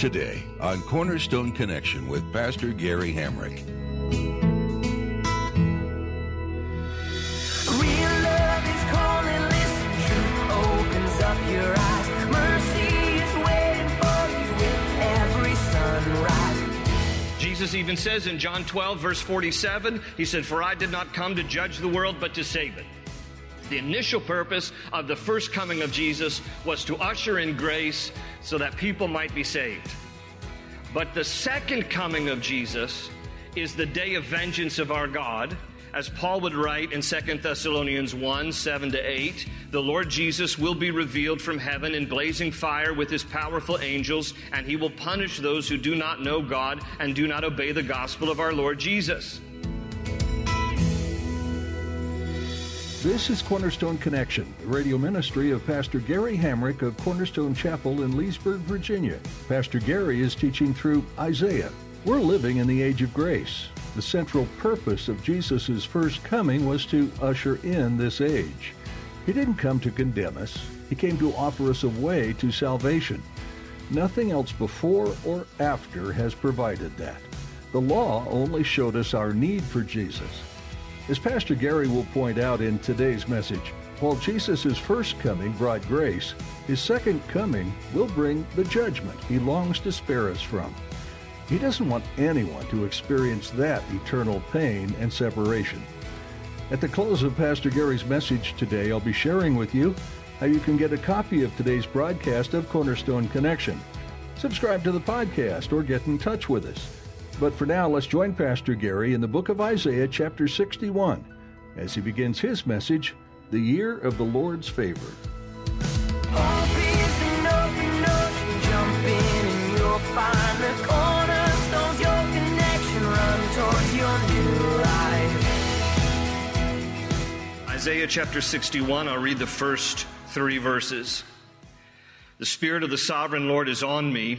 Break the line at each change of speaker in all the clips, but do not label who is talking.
Today on Cornerstone Connection with Pastor Gary Hamrick.
Real love is calling, listen, truth opens up your eyes. Mercy is waiting for you with every sunrise.
Jesus even says in John 12, verse 47, He said, For I did not come to judge the world, but to save it. The initial purpose of the first coming of Jesus was to usher in grace so that people might be saved. But the second coming of Jesus is the day of vengeance of our God. As Paul would write in 2 Thessalonians 1 7 to 8, the Lord Jesus will be revealed from heaven in blazing fire with his powerful angels, and he will punish those who do not know God and do not obey the gospel of our Lord Jesus.
This is Cornerstone Connection, the radio ministry of Pastor Gary Hamrick of Cornerstone Chapel in Leesburg, Virginia. Pastor Gary is teaching through Isaiah. We're living in the age of grace. The central purpose of Jesus' first coming was to usher in this age. He didn't come to condemn us, He came to offer us a way to salvation. Nothing else before or after has provided that. The law only showed us our need for Jesus. As Pastor Gary will point out in today's message, while Jesus' first coming brought grace, his second coming will bring the judgment he longs to spare us from. He doesn't want anyone to experience that eternal pain and separation. At the close of Pastor Gary's message today, I'll be sharing with you how you can get a copy of today's broadcast of Cornerstone Connection. Subscribe to the podcast or get in touch with us. But for now, let's join Pastor Gary in the book of Isaiah, chapter 61, as he begins his message, The Year of the Lord's Favor.
Isaiah chapter 61, I'll read the first three verses. The Spirit of the sovereign Lord is on me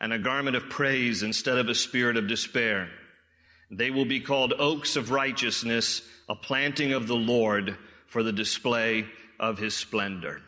and a garment of praise instead of a spirit of despair. They will be called oaks of righteousness, a planting of the Lord for the display of his splendor.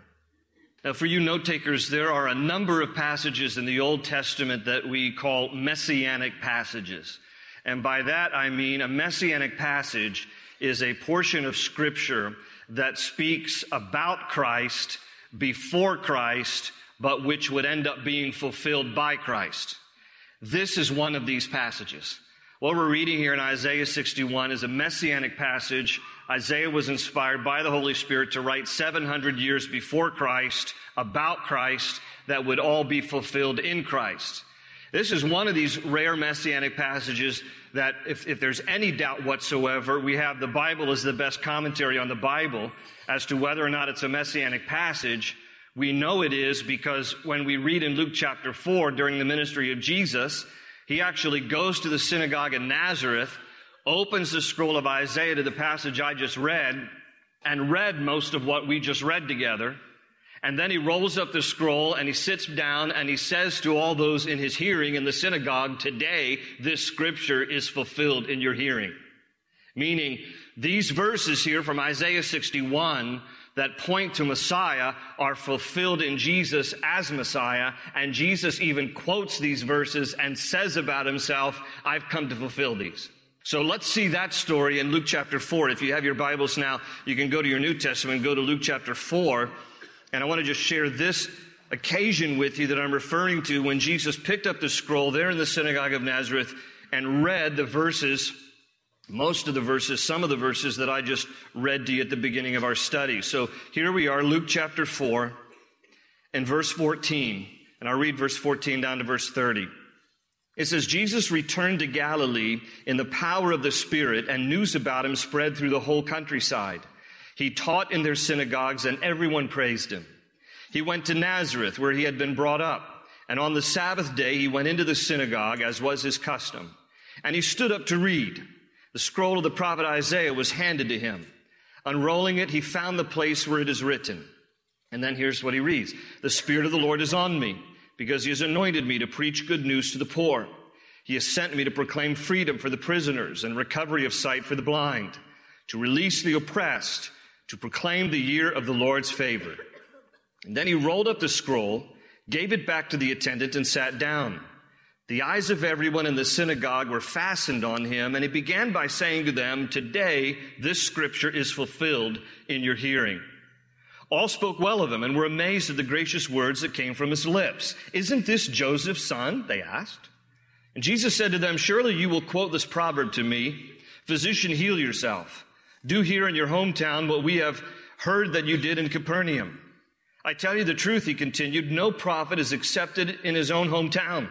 Now, for you note takers, there are a number of passages in the Old Testament that we call messianic passages. And by that I mean a messianic passage is a portion of scripture that speaks about Christ before Christ, but which would end up being fulfilled by Christ. This is one of these passages. What we're reading here in Isaiah 61 is a messianic passage. Isaiah was inspired by the Holy Spirit to write 700 years before Christ about Christ that would all be fulfilled in Christ. This is one of these rare messianic passages that, if, if, there's any doubt whatsoever, we have the Bible as the best commentary on the Bible as to whether or not it's a messianic passage. We know it is because when we read in Luke chapter 4 during the ministry of Jesus, he actually goes to the synagogue in Nazareth, opens the scroll of Isaiah to the passage I just read, and read most of what we just read together. And then he rolls up the scroll and he sits down and he says to all those in his hearing in the synagogue, Today, this scripture is fulfilled in your hearing. Meaning, these verses here from Isaiah 61 that point to Messiah are fulfilled in Jesus as Messiah. And Jesus even quotes these verses and says about himself, I've come to fulfill these. So let's see that story in Luke chapter 4. If you have your Bibles now, you can go to your New Testament, go to Luke chapter 4. And I want to just share this occasion with you that I'm referring to when Jesus picked up the scroll there in the synagogue of Nazareth and read the verses, most of the verses, some of the verses that I just read to you at the beginning of our study. So here we are, Luke chapter 4 and verse 14. And I'll read verse 14 down to verse 30. It says, Jesus returned to Galilee in the power of the Spirit, and news about him spread through the whole countryside. He taught in their synagogues, and everyone praised him. He went to Nazareth, where he had been brought up. And on the Sabbath day, he went into the synagogue, as was his custom. And he stood up to read. The scroll of the prophet Isaiah was handed to him. Unrolling it, he found the place where it is written. And then here's what he reads The Spirit of the Lord is on me because he has anointed me to preach good news to the poor. He has sent me to proclaim freedom for the prisoners and recovery of sight for the blind, to release the oppressed, to proclaim the year of the Lord's favor. And then he rolled up the scroll, gave it back to the attendant, and sat down. The eyes of everyone in the synagogue were fastened on him, and he began by saying to them, Today this scripture is fulfilled in your hearing. All spoke well of him and were amazed at the gracious words that came from his lips. Isn't this Joseph's son? They asked. And Jesus said to them, Surely you will quote this proverb to me Physician, heal yourself. Do here in your hometown what we have heard that you did in Capernaum. I tell you the truth, he continued, no prophet is accepted in his own hometown.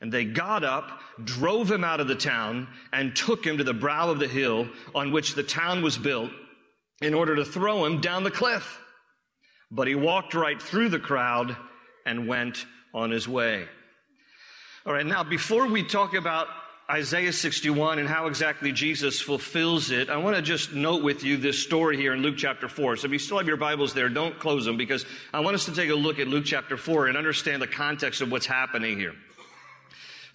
And they got up, drove him out of the town, and took him to the brow of the hill on which the town was built in order to throw him down the cliff. But he walked right through the crowd and went on his way. All right, now before we talk about Isaiah 61 and how exactly Jesus fulfills it, I want to just note with you this story here in Luke chapter 4. So if you still have your Bibles there, don't close them because I want us to take a look at Luke chapter 4 and understand the context of what's happening here.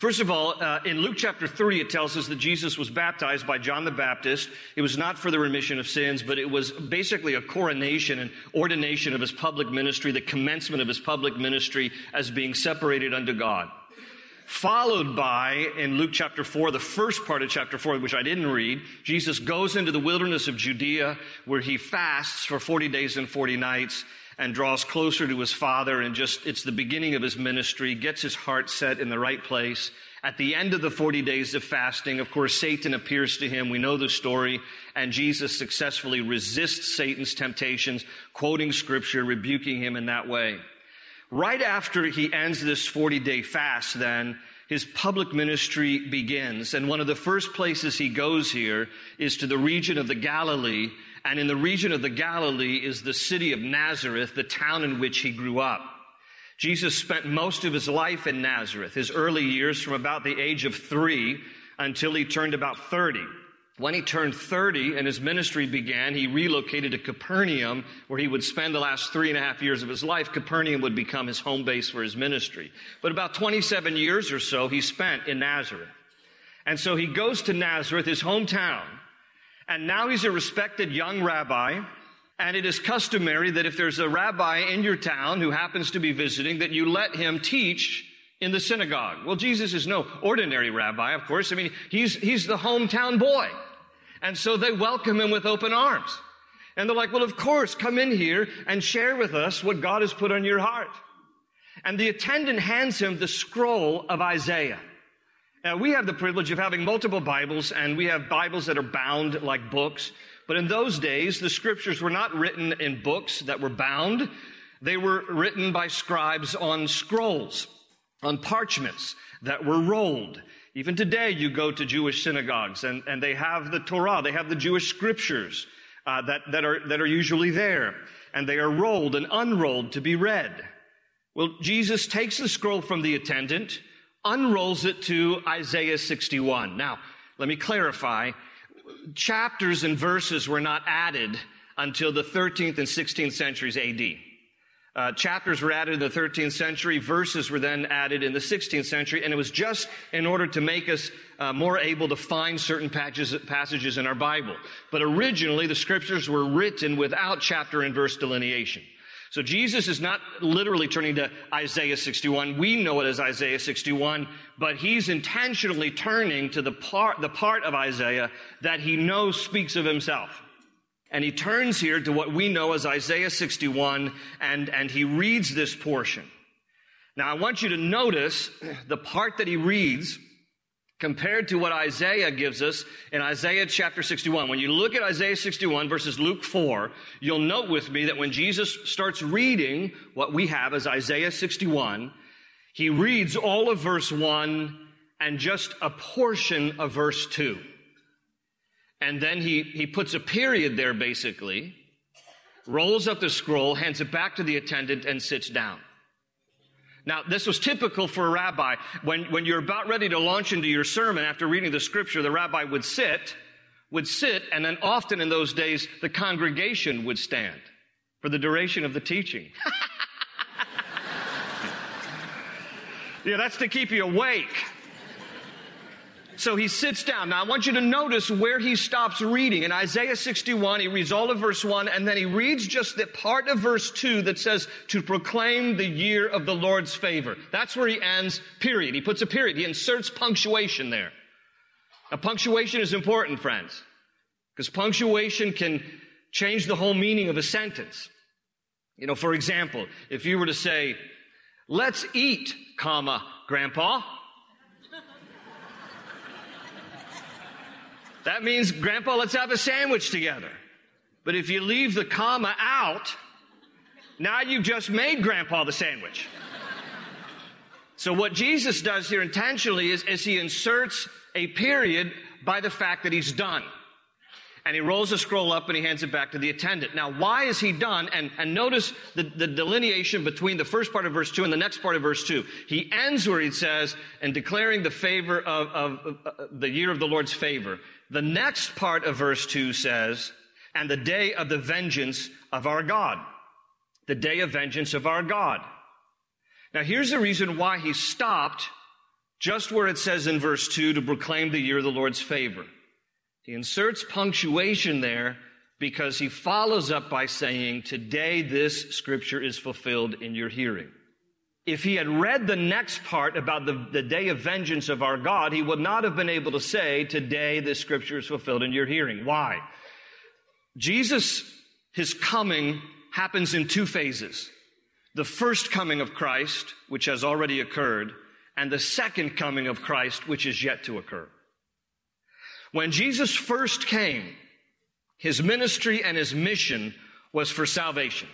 First of all, uh, in Luke chapter 3, it tells us that Jesus was baptized by John the Baptist. It was not for the remission of sins, but it was basically a coronation and ordination of his public ministry, the commencement of his public ministry as being separated unto God. Followed by, in Luke chapter 4, the first part of chapter 4, which I didn't read, Jesus goes into the wilderness of Judea where he fasts for 40 days and 40 nights and draws closer to his father and just it's the beginning of his ministry gets his heart set in the right place. At the end of the 40 days of fasting of course satan appears to him. We know the story. And jesus successfully resists satan's temptations quoting scripture rebuking him in that way. Right after he ends this 40 day fast then his public ministry begins. And one of the first places he goes here is to the region of the galilee and in the region of the Galilee is the city of Nazareth, the town in which he grew up. Jesus spent most of his life in Nazareth, his early years from about the age of three until he turned about 30. When he turned 30 and his ministry began, he relocated to Capernaum, where he would spend the last three and a half years of his life. Capernaum would become his home base for his ministry. But about 27 years or so he spent in Nazareth. And so he goes to Nazareth, his hometown, and now he's a respected young rabbi. And it is customary that if there's a rabbi in your town who happens to be visiting, that you let him teach in the synagogue. Well, Jesus is no ordinary rabbi, of course. I mean, he's, he's the hometown boy. And so they welcome him with open arms. And they're like, well, of course, come in here and share with us what God has put on your heart. And the attendant hands him the scroll of Isaiah. Now, we have the privilege of having multiple Bibles, and we have Bibles that are bound like books. But in those days, the scriptures were not written in books that were bound. They were written by scribes on scrolls, on parchments that were rolled. Even today, you go to Jewish synagogues and, and they have the Torah, they have the Jewish scriptures uh, that, that, are, that are usually there. And they are rolled and unrolled to be read. Well, Jesus takes the scroll from the attendant unrolls it to Isaiah 61. Now, let me clarify. Chapters and verses were not added until the 13th and 16th centuries AD. Uh, chapters were added in the 13th century, verses were then added in the 16th century, and it was just in order to make us uh, more able to find certain patches, passages in our Bible. But originally, the scriptures were written without chapter and verse delineation. So Jesus is not literally turning to Isaiah 61. We know it as Isaiah 61, but he's intentionally turning to the part, the part of Isaiah that he knows speaks of himself. And he turns here to what we know as Isaiah 61 and, and he reads this portion. Now I want you to notice the part that he reads compared to what Isaiah gives us in Isaiah chapter 61. When you look at Isaiah 61 versus Luke 4, you'll note with me that when Jesus starts reading what we have as Isaiah 61, he reads all of verse 1 and just a portion of verse 2 and then he, he puts a period there basically, rolls up the scroll, hands it back to the attendant, and sits down. Now, this was typical for a rabbi. When, when you're about ready to launch into your sermon after reading the scripture, the rabbi would sit, would sit, and then often in those days, the congregation would stand for the duration of the teaching. yeah, that's to keep you awake. So he sits down. Now I want you to notice where he stops reading. In Isaiah 61, he reads all of verse 1 and then he reads just the part of verse 2 that says to proclaim the year of the Lord's favor. That's where he ends, period. He puts a period. He inserts punctuation there. Now punctuation is important, friends, because punctuation can change the whole meaning of a sentence. You know, for example, if you were to say, let's eat, comma, grandpa, That means, Grandpa, let's have a sandwich together. But if you leave the comma out, now you've just made Grandpa the sandwich. So what Jesus does here intentionally is, is he inserts a period by the fact that he's done. And he rolls the scroll up and he hands it back to the attendant. Now, why is he done? And, and notice the, the delineation between the first part of verse 2 and the next part of verse 2. He ends where he says, and declaring the favor of, of, of the year of the Lord's favor. The next part of verse 2 says, and the day of the vengeance of our God. The day of vengeance of our God. Now here's the reason why he stopped just where it says in verse 2 to proclaim the year of the Lord's favor. He inserts punctuation there because he follows up by saying, today this scripture is fulfilled in your hearing. If he had read the next part about the, the day of vengeance of our God, he would not have been able to say, Today this scripture is fulfilled in your hearing. Why? Jesus, his coming happens in two phases. The first coming of Christ, which has already occurred, and the second coming of Christ, which is yet to occur. When Jesus first came, his ministry and his mission was for salvation.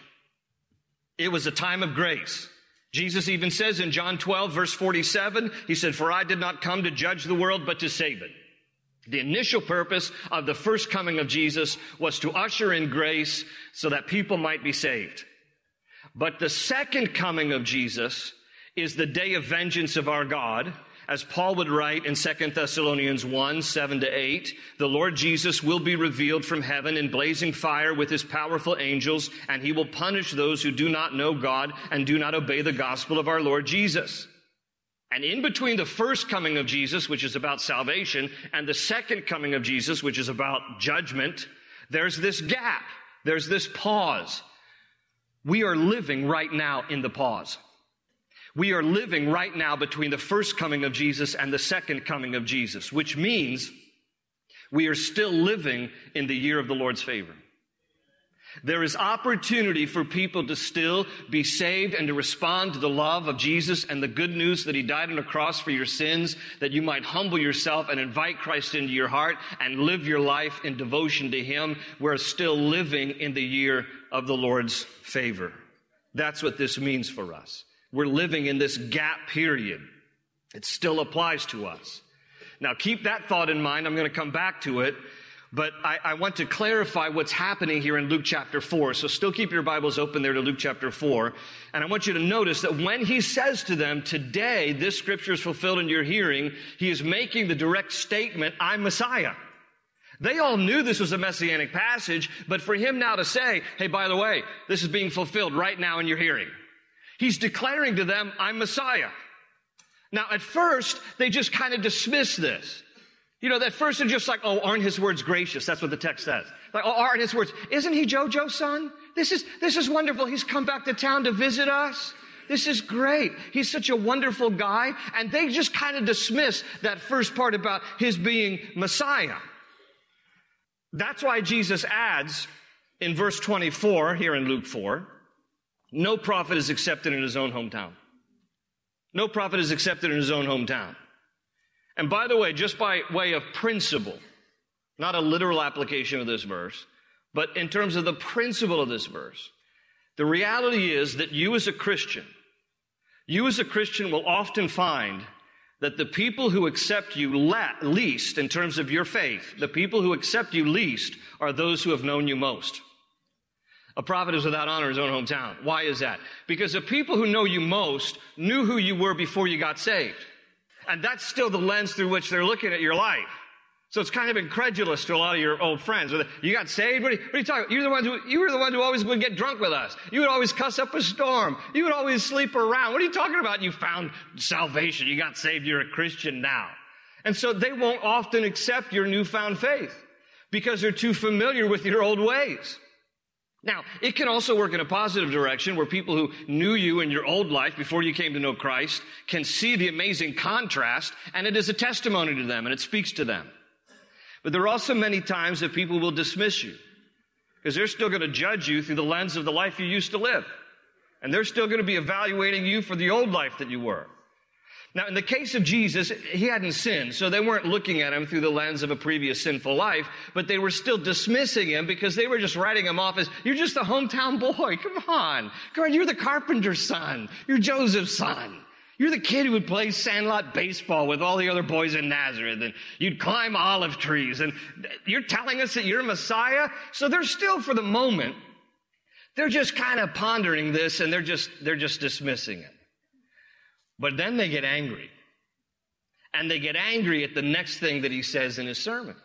It was a time of grace. Jesus even says in John 12 verse 47, he said, for I did not come to judge the world, but to save it. The initial purpose of the first coming of Jesus was to usher in grace so that people might be saved. But the second coming of Jesus is the day of vengeance of our God as Paul would write in 2 Thessalonians 1, 7 to 8, the Lord Jesus will be revealed from heaven in blazing fire with his powerful angels, and he will punish those who do not know God and do not obey the gospel of our Lord Jesus. And in between the first coming of Jesus, which is about salvation, and the second coming of Jesus, which is about judgment, there's this gap. There's this pause. We are living right now in the pause. We are living right now between the first coming of Jesus and the second coming of Jesus, which means we are still living in the year of the Lord's favor. There is opportunity for people to still be saved and to respond to the love of Jesus and the good news that He died on a cross for your sins, that you might humble yourself and invite Christ into your heart and live your life in devotion to Him. We're still living in the year of the Lord's favor. That's what this means for us. We're living in this gap period. It still applies to us. Now keep that thought in mind. I'm going to come back to it. But I, I, want to clarify what's happening here in Luke chapter 4. So still keep your Bibles open there to Luke chapter 4. And I want you to notice that when he says to them, today this scripture is fulfilled in your hearing, he is making the direct statement, I'm Messiah. They all knew this was a messianic passage, but for him now to say, hey, by the way, this is being fulfilled right now in your hearing. He's declaring to them, I'm Messiah. Now, at first, they just kind of dismiss this. You know, at first they're just like, oh, aren't his words gracious? That's what the text says. Like, oh, aren't his words, isn't he Joseph's son? This is, this is wonderful. He's come back to town to visit us. This is great. He's such a wonderful guy. And they just kind of dismiss that first part about his being Messiah. That's why Jesus adds in verse 24 here in Luke 4, no prophet is accepted in his own hometown. No prophet is accepted in his own hometown. And by the way, just by way of principle, not a literal application of this verse, but in terms of the principle of this verse, the reality is that you as a Christian, you as a Christian will often find that the people who accept you least in terms of your faith, the people who accept you least are those who have known you most. A prophet is without honor in his own hometown. Why is that? Because the people who know you most knew who you were before you got saved. And that's still the lens through which they're looking at your life. So it's kind of incredulous to a lot of your old friends. You got saved? What are you, what are you talking about? You're the ones who, you were the one who always would get drunk with us. You would always cuss up a storm. You would always sleep around. What are you talking about? You found salvation. You got saved. You're a Christian now. And so they won't often accept your newfound faith because they're too familiar with your old ways. Now, it can also work in a positive direction where people who knew you in your old life before you came to know Christ can see the amazing contrast and it is a testimony to them and it speaks to them. But there are also many times that people will dismiss you because they're still going to judge you through the lens of the life you used to live. And they're still going to be evaluating you for the old life that you were. Now, in the case of Jesus, he hadn't sinned, so they weren't looking at him through the lens of a previous sinful life, but they were still dismissing him because they were just writing him off as, you're just a hometown boy. Come on. Come on. You're the carpenter's son. You're Joseph's son. You're the kid who would play sandlot baseball with all the other boys in Nazareth and you'd climb olive trees and you're telling us that you're a Messiah? So they're still for the moment, they're just kind of pondering this and they're just, they're just dismissing it. But then they get angry. And they get angry at the next thing that he says in his sermon.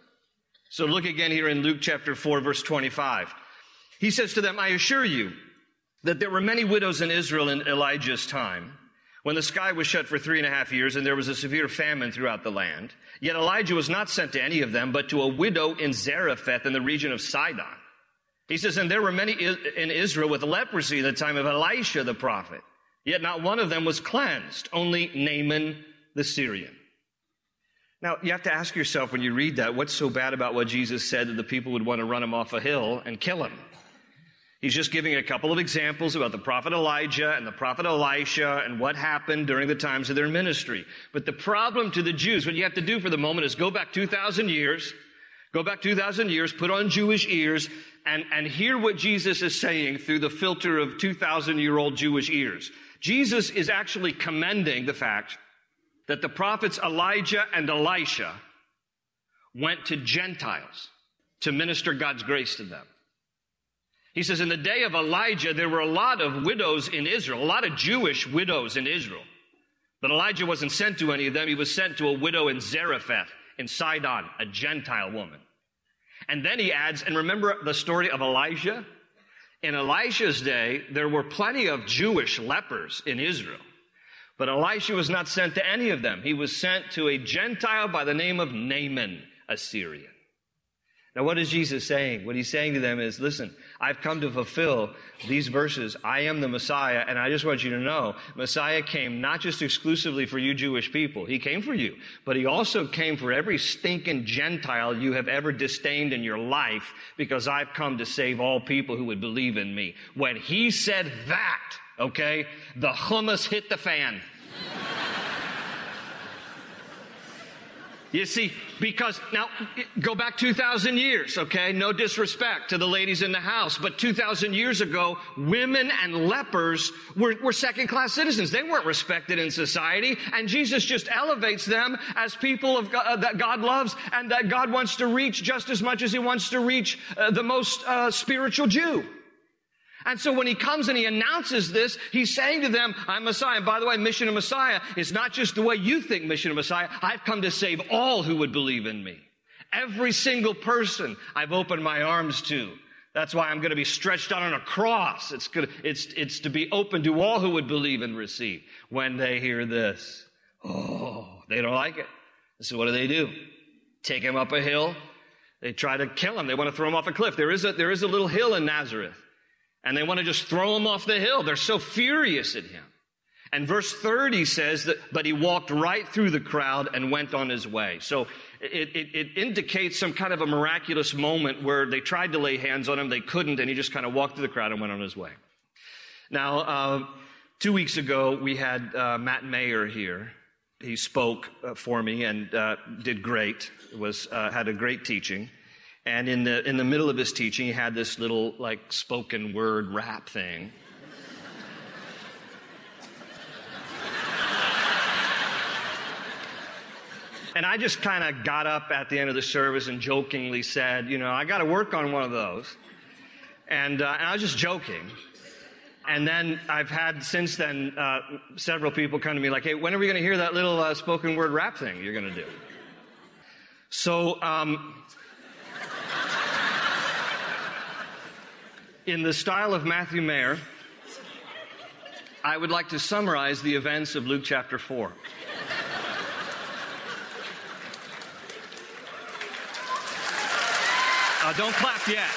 So look again here in Luke chapter 4 verse 25. He says to them, I assure you that there were many widows in Israel in Elijah's time when the sky was shut for three and a half years and there was a severe famine throughout the land. Yet Elijah was not sent to any of them, but to a widow in Zarephath in the region of Sidon. He says, and there were many in Israel with leprosy in the time of Elisha the prophet. Yet not one of them was cleansed, only Naaman the Syrian. Now, you have to ask yourself when you read that, what's so bad about what Jesus said that the people would want to run him off a hill and kill him? He's just giving a couple of examples about the prophet Elijah and the prophet Elisha and what happened during the times of their ministry. But the problem to the Jews, what you have to do for the moment is go back 2,000 years, go back 2,000 years, put on Jewish ears, and, and hear what Jesus is saying through the filter of 2,000 year old Jewish ears. Jesus is actually commending the fact that the prophets Elijah and Elisha went to Gentiles to minister God's grace to them. He says, in the day of Elijah, there were a lot of widows in Israel, a lot of Jewish widows in Israel. But Elijah wasn't sent to any of them. He was sent to a widow in Zarephath in Sidon, a Gentile woman. And then he adds, and remember the story of Elijah? In Elisha's day, there were plenty of Jewish lepers in Israel. But Elisha was not sent to any of them. He was sent to a Gentile by the name of Naaman, a Syrian. Now, what is Jesus saying? What he's saying to them is, listen, I've come to fulfill these verses. I am the Messiah, and I just want you to know, Messiah came not just exclusively for you Jewish people. He came for you, but he also came for every stinking Gentile you have ever disdained in your life, because I've come to save all people who would believe in me. When he said that, okay, the hummus hit the fan. You see, because now go back 2,000 years, okay? No disrespect to the ladies in the house, but 2,000 years ago, women and lepers were, were second class citizens. They weren't respected in society, and Jesus just elevates them as people of God, uh, that God loves and that God wants to reach just as much as He wants to reach uh, the most uh, spiritual Jew. And so when he comes and he announces this, he's saying to them, I'm Messiah. And by the way, mission of Messiah is not just the way you think mission of Messiah. I've come to save all who would believe in me. Every single person I've opened my arms to. That's why I'm going to be stretched out on a cross. It's, good, it's, it's to be open to all who would believe and receive when they hear this. Oh, they don't like it. So what do they do? Take him up a hill. They try to kill him. They want to throw him off a cliff. There is a, there is a little hill in Nazareth. And they want to just throw him off the hill. They're so furious at him. And verse 30 says that, but he walked right through the crowd and went on his way. So it, it, it, indicates some kind of a miraculous moment where they tried to lay hands on him, they couldn't, and he just kind of walked through the crowd and went on his way. Now, uh, two weeks ago, we had uh, Matt Mayer here. He spoke uh, for me and uh, did great. Was uh, had a great teaching. And in the in the middle of his teaching, he had this little like spoken word rap thing. And I just kind of got up at the end of the service and jokingly said, you know, I got to work on one of those. And, uh, and, I was just joking. And then I've had since then uh, several people come to me like, hey, when are we going to hear that little uh, spoken word rap thing you're going to do? So, um, in the style of Matthew Mayer, I would like to summarize the events of Luke chapter 4. Uh, don't clap yet.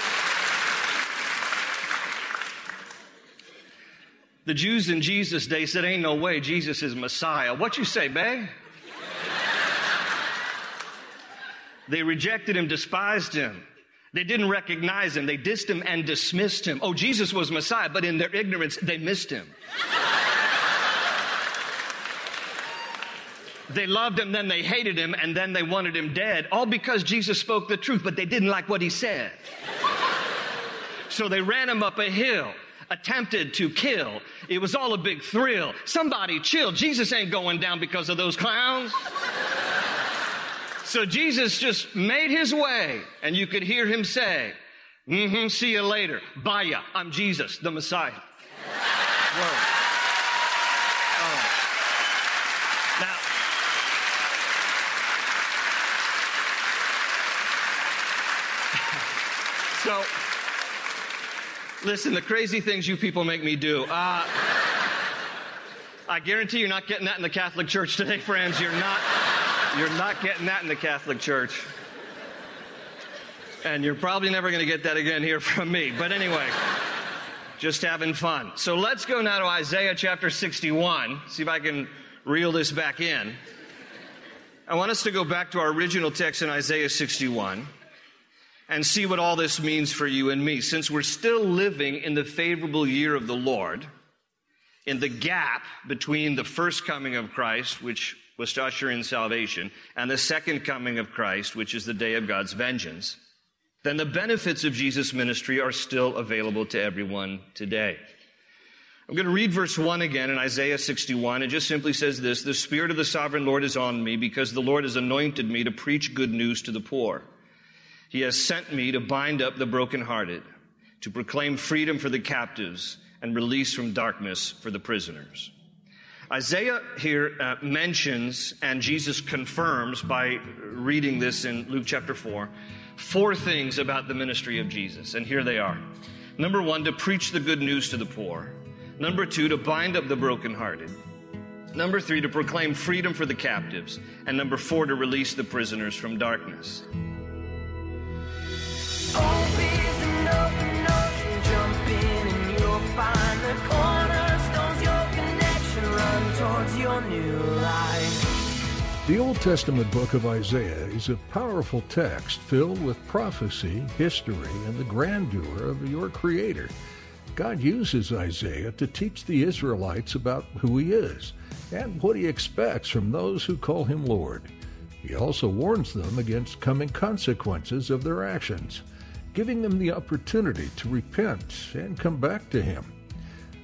The Jews in Jesus' day said, Ain't no way Jesus is Messiah. What you say, babe? they rejected him, despised him. They didn't recognize him. They dissed him and dismissed him. Oh, Jesus was Messiah, but in their ignorance, they missed him. They loved him, then they hated him, and then they wanted him dead, all because Jesus spoke the truth, but they didn't like what he said. So they ran him up a hill, attempted to kill. It was all a big thrill. Somebody chill. Jesus ain't going down because of those clowns. So Jesus just made his way, and you could hear him say, mm-hmm, see you later. Bye ya. I'm Jesus, the Messiah. Whoa. So, listen, the crazy things you people make me do. Uh, I guarantee you're not getting that in the Catholic Church today, friends. You're not. You're not getting that in the Catholic Church. And you're probably never going to get that again here from me. But anyway, just having fun. So let's go now to Isaiah chapter 61. See if I can reel this back in. I want us to go back to our original text in Isaiah 61 and see what all this means for you and me. Since we're still living in the favorable year of the Lord, in the gap between the first coming of Christ, which was to usher in salvation, and the second coming of Christ, which is the day of God's vengeance, then the benefits of Jesus' ministry are still available to everyone today. I'm going to read verse 1 again in Isaiah 61. It just simply says this The Spirit of the sovereign Lord is on me because the Lord has anointed me to preach good news to the poor. He has sent me to bind up the brokenhearted, to proclaim freedom for the captives and release from darkness for the prisoners. Isaiah here uh, mentions, and Jesus confirms by reading this in Luke chapter 4, four things about the ministry of Jesus. And here they are. Number one, to preach the good news to the poor. Number two, to bind up the brokenhearted. Number three, to proclaim freedom for the captives. And number four, to release the prisoners from darkness.
The Old Testament book of Isaiah is a powerful text filled with prophecy, history, and the grandeur of your Creator. God uses Isaiah to teach the Israelites about who He is and what He expects from those who call Him Lord. He also warns them against coming consequences of their actions giving them the opportunity to repent and come back to Him.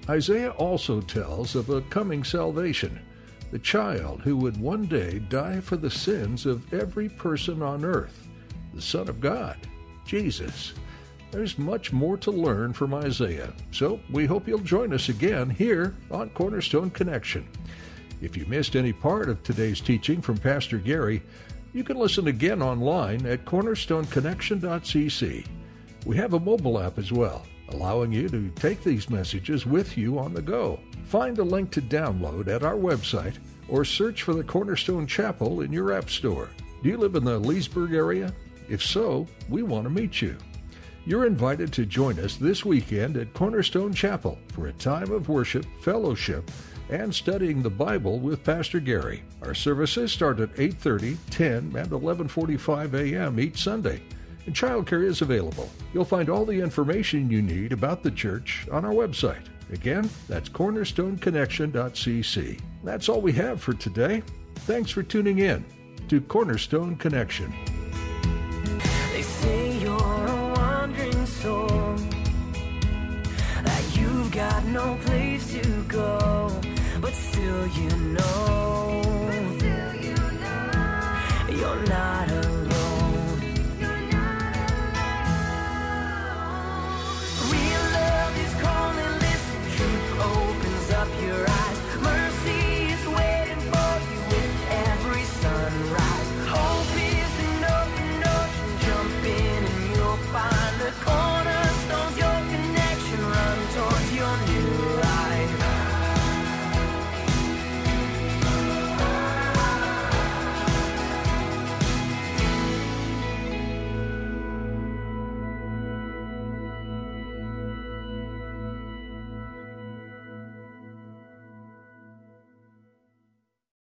Isaiah also tells of a coming salvation, the child who would one day die for the sins of every person on earth, the Son of God, Jesus. There's much more to learn from Isaiah, so we hope you'll join us again here on Cornerstone Connection. If you missed any part of today's teaching from Pastor Gary, You can listen again online at cornerstoneconnection.cc. We have a mobile app as well, allowing you to take these messages with you on the go. Find a link to download at our website or search for the Cornerstone Chapel in your App Store. Do you live in the Leesburg area? If so, we want to meet you. You're invited to join us this weekend at Cornerstone Chapel for a time of worship, fellowship, and studying the Bible with Pastor Gary. Our services start at 8:30, 10, and 11:45 a.m. each Sunday, and childcare is available. You'll find all the information you need about the church on our website. Again, that's cornerstoneconnection.cc. That's all we have for today. Thanks for tuning in to Cornerstone Connection.
got no place to go, but still you know, still you know. you're not.